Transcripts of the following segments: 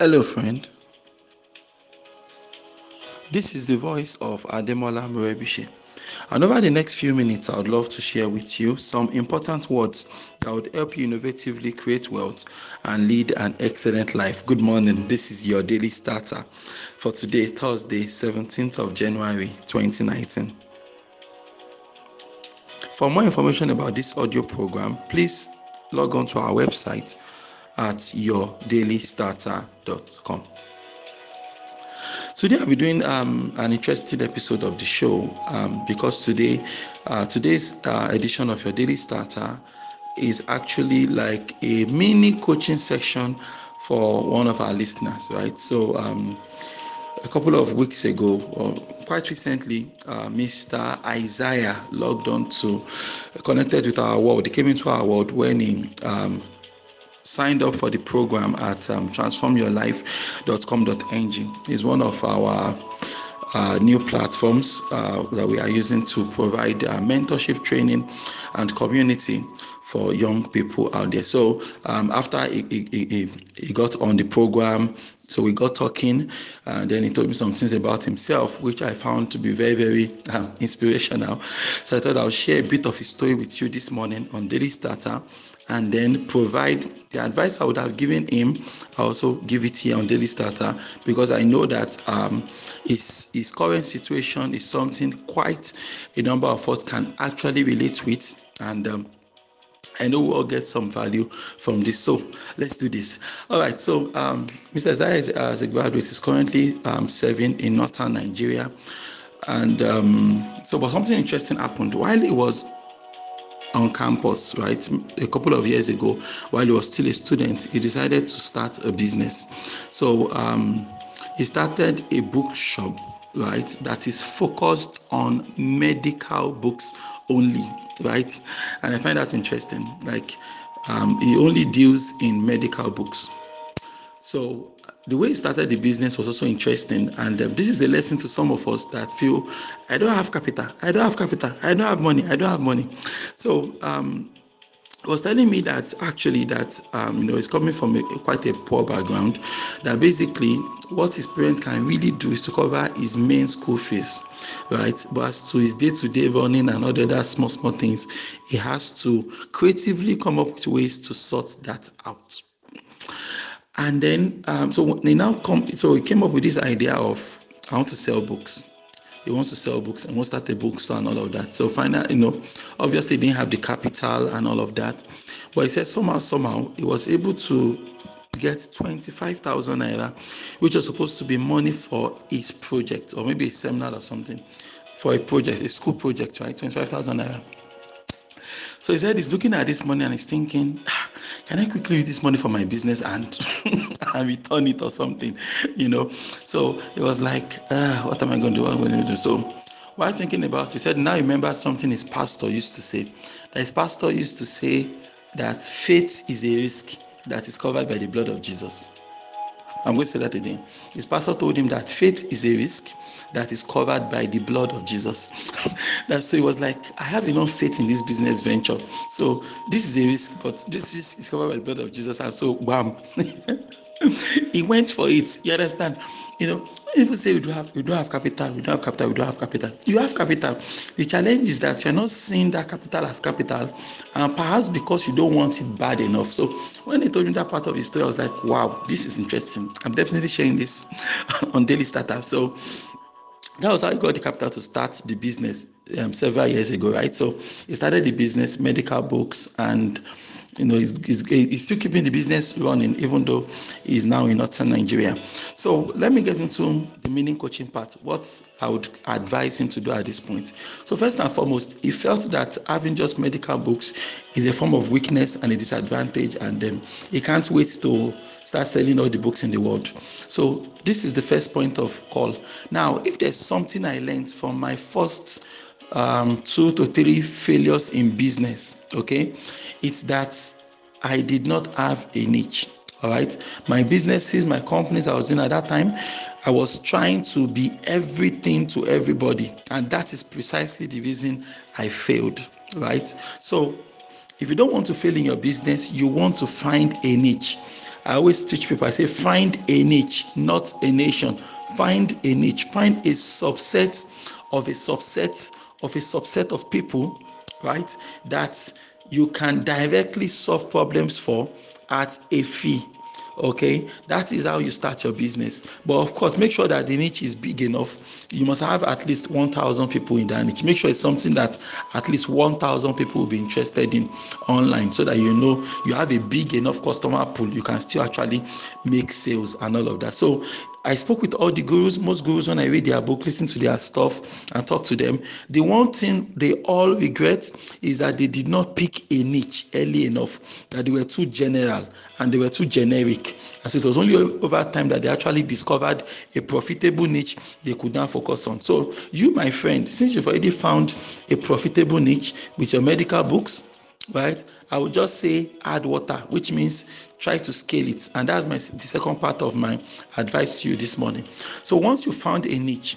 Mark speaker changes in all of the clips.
Speaker 1: Hello, friend. This is the voice of Ademola Morebise. And over the next few minutes, I would love to share with you some important words that would help you innovatively create wealth and lead an excellent life. Good morning. This is your daily starter for today, Thursday, 17th of January, 2019. For more information about this audio program, please log on to our website at yourdailystarter.com. Today I'll be doing um, an interesting episode of the show um, because today, uh, today's uh, edition of your daily starter is actually like a mini coaching section for one of our listeners, right? So um, a couple of weeks ago, or quite recently, uh, Mr. Isaiah logged on to connected with our world. He came into our world when he um, signed up for the program at um, transformyourlife.com.ng. It's one of our uh, new platforms uh, that we are using to provide uh, mentorship training and community for young people out there. So um, after he, he, he, got on the program, so we got talking, and then he told me some things about himself, which I found to be very, very uh, inspirational. So I thought I'll share a bit of his story with you this morning on Daily Starter and then provide the advice I would have given him. I also give it here on Daily Starter because I know that um, his, his current situation is something quite a number of us can actually relate with. And um, I know we'll get some value from this. So let's do this. All right. So um, Mr. Isaiah, as a graduate, is currently um, serving in northern Nigeria. And um, so, but something interesting happened while he was on campus, right? A couple of years ago, while he was still a student, he decided to start a business. So um, he started a bookshop, right, that is focused on medical books only, right? And I find that interesting. Like, um, he only deals in medical books. So the way he started the business was also interesting, and um, this is a lesson to some of us that feel, I don't have capital, I don't have capital, I don't have money, I don't have money. So um, he was telling me that actually that um, you know he's coming from a, quite a poor background. That basically what his parents can really do is to cover his main school fees, right? But as to his day-to-day running and all the other small small things, he has to creatively come up with ways to sort that out. And then, um, so they now come, so he came up with this idea of, I want to sell books. He wants to sell books and wants to start a bookstore and all of that. So finally, you know, obviously didn't have the capital and all of that. But he said somehow, somehow, he was able to get 25,000 naira, which was supposed to be money for his project or maybe a seminar or something for a project, a school project, right? 25,000 naira. So he said he's looking at this money and he's thinking, ah, can I quickly use this money for my business and, and return it or something, you know? So it was like, ah, what am I going to do? What am I going to do? So while thinking about it, he said, now remember something his pastor used to say. That his pastor used to say that faith is a risk that is covered by the blood of Jesus. I'm going to say that again. His pastor told him that faith is a risk that is covered by the blood of Jesus. that so he was like, I have enough faith in this business venture. So this is a risk, but this risk is covered by the blood of Jesus. And so bam. he went for it. You understand? You know, people say we don't have we don't have capital, we don't have capital, we don't have capital. You have capital. The challenge is that you're not seeing that capital as capital, and perhaps because you don't want it bad enough. So when they told me that part of the story, I was like, wow, this is interesting. I'm definitely sharing this on Daily Starter. So that was how he got the capital to start the business um, several years ago, right? So he started the business, medical books, and you know he's, he's, he's, still keeping the business running even though he's now in northern nigeria. So let me get into the meaning coaching part what i would advise him to do at this point. So first and foremost he felt that having just medical books is a form of weakness and a disadvantage and um, he can't wait to start selling all the books in the world. So this is the first point of call. Now if there's something i learned from my first um, two to three failures in business. Okay, it's that I did not have a niche. All right, my businesses, my companies I was in at that time, I was trying to be everything to everybody, and that is precisely the reason I failed. Right, so If you don't want to fail in your business, you want to find a niche. I always teach people, I say, find a niche, not a nation. Find a niche, find a subset of a subset of a subset of people, right? That you can directly solve problems for at a fee okay? That is how you start your business. But of course make sure that the niche is big enough. You must have at least 1000 people in that niche. Make sure it's something that at least 1000 people will be interested in online so that you know you have a big enough customer pool. You can still actually make sales and all of that. So I spoke with all the gurus, most gurus, when I read their book, listen to their stuff, and talk to them. The one thing they all regret is that they did not pick a niche early enough, that they were too general and they were too generic. And so it was only over time that they actually discovered a profitable niche they could now focus on. So, you, my friend, since you've already found a profitable niche with your medical books, right i would just say add water which means try to scale it. And that's my the second part of my advice to you this morning. So once you found a niche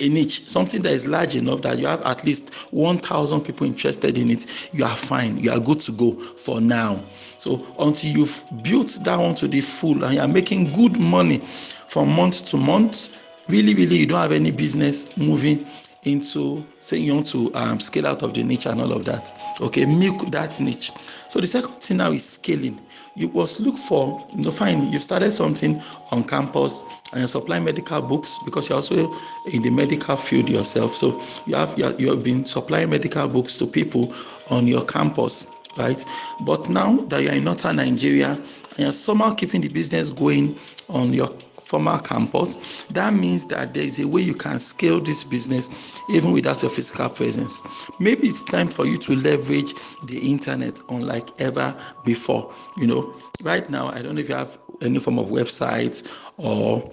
Speaker 1: a niche something that is large enough that you have at least 1000 people interested in it you are fine. You are good to go for now. So until you've built that one to the full and you are making good money from month to month really really you don't have any business moving into saying you want to um, scale out of the niche and all of that. Okay, milk that niche. So the second thing now is scaling. You must look for, you know, fine, you've started something on campus and you supply medical books because you're also in the medical field yourself. So you have you have been supplying medical books to people on your campus, right? But now that you're in northern Nigeria and you're somehow keeping the business going on your former campus, that means that there is a way you can scale this business even without your physical presence. Maybe it's time for you to leverage the internet unlike ever before. You know, right now, I don't know if you have any form of website or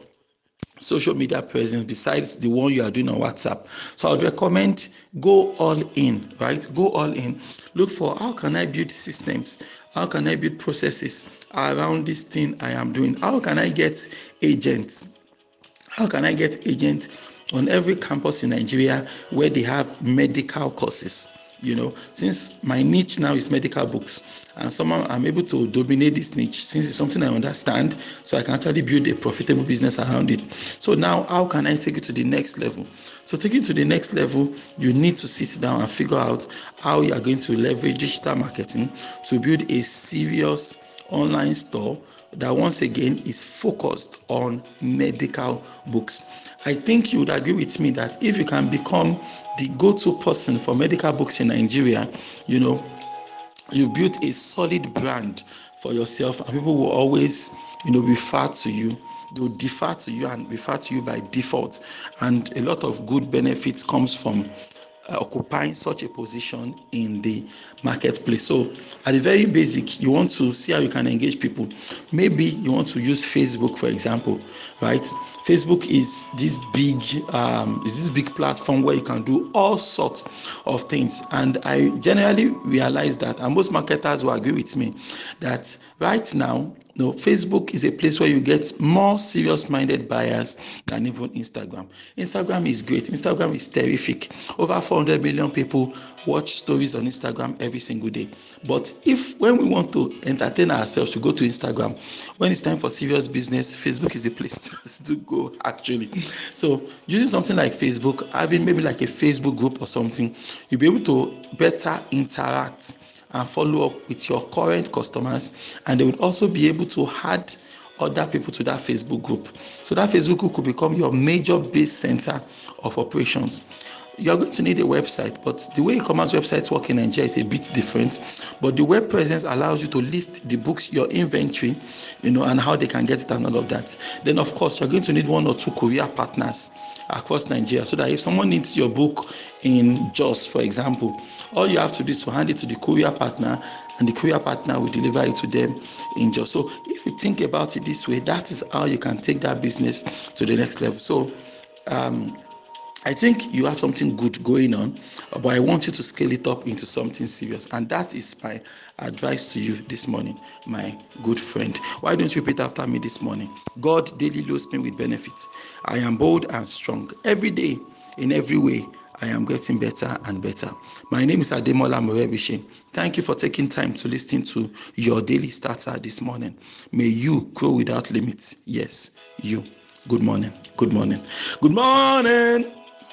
Speaker 1: social media presence besides the one you are doing on WhatsApp. So I would recommend go all in, right? Go all in. Look for how can I build systems how can I build processes around this thing I am doing? How can I get agents? How can I get agents on every campus in Nigeria where they have medical courses? You know, since my niche now is medical books, and somehow I'm able to dominate this niche since it's something I understand, so I can actually build a profitable business around it. So now, how can I take it to the next level? So, taking to the next level, you need to sit down and figure out how you are going to leverage digital marketing to build a serious online store that once again is focused on medical books. I think you would agree with me that if you can become the go to person for medical books in Nigeria, you know, you've built a solid brand for yourself, and people will always, you know, refer to you. They will defer to you and refer to you by default, and a lot of good benefits comes from occupying such a position in the marketplace. So, at the very basic, you want to see how you can engage people. Maybe you want to use Facebook, for example, right? Facebook is this big, um, is this big platform where you can do all sorts of things. And I generally realize that, and most marketers will agree with me, that right now no, Facebook is a place where you get more serious minded buyers than even Instagram. Instagram is great. Instagram is terrific. Over 400 million people watch stories on Instagram every single day. But if when we want to entertain ourselves, we go to Instagram. When it's time for serious business, Facebook is the place to go actually. So using something like Facebook, having maybe like a Facebook group or something, you'll be able to better interact and follow up with your current customers and they would also be able to add other people to that facebook group. So that facebook group could become your major base center of operations you're going to need a website, but the way e-commerce websites work in Nigeria is a bit different. But the web presence allows you to list the books, your inventory, you know, and how they can get it and all of that. Then, of course, you're going to need one or two courier partners across Nigeria, so that if someone needs your book in Jos, for example, all you have to do is to hand it to the courier partner, and the courier partner will deliver it to them in Jos. So, if you think about it this way, that is how you can take that business to the next level. So. Um, I think you have something good going on, but I want you to scale it up into something serious. And that is my advice to you this morning, my good friend. Why don't you repeat after me this morning? God daily loads me with benefits. I am bold and strong. Every day, in every way, I am getting better and better. My name is Ademola Morebise. Thank you for taking time to listen to your daily starter this morning. May you grow without limits. Yes, you. Good morning. Good morning. Good morning.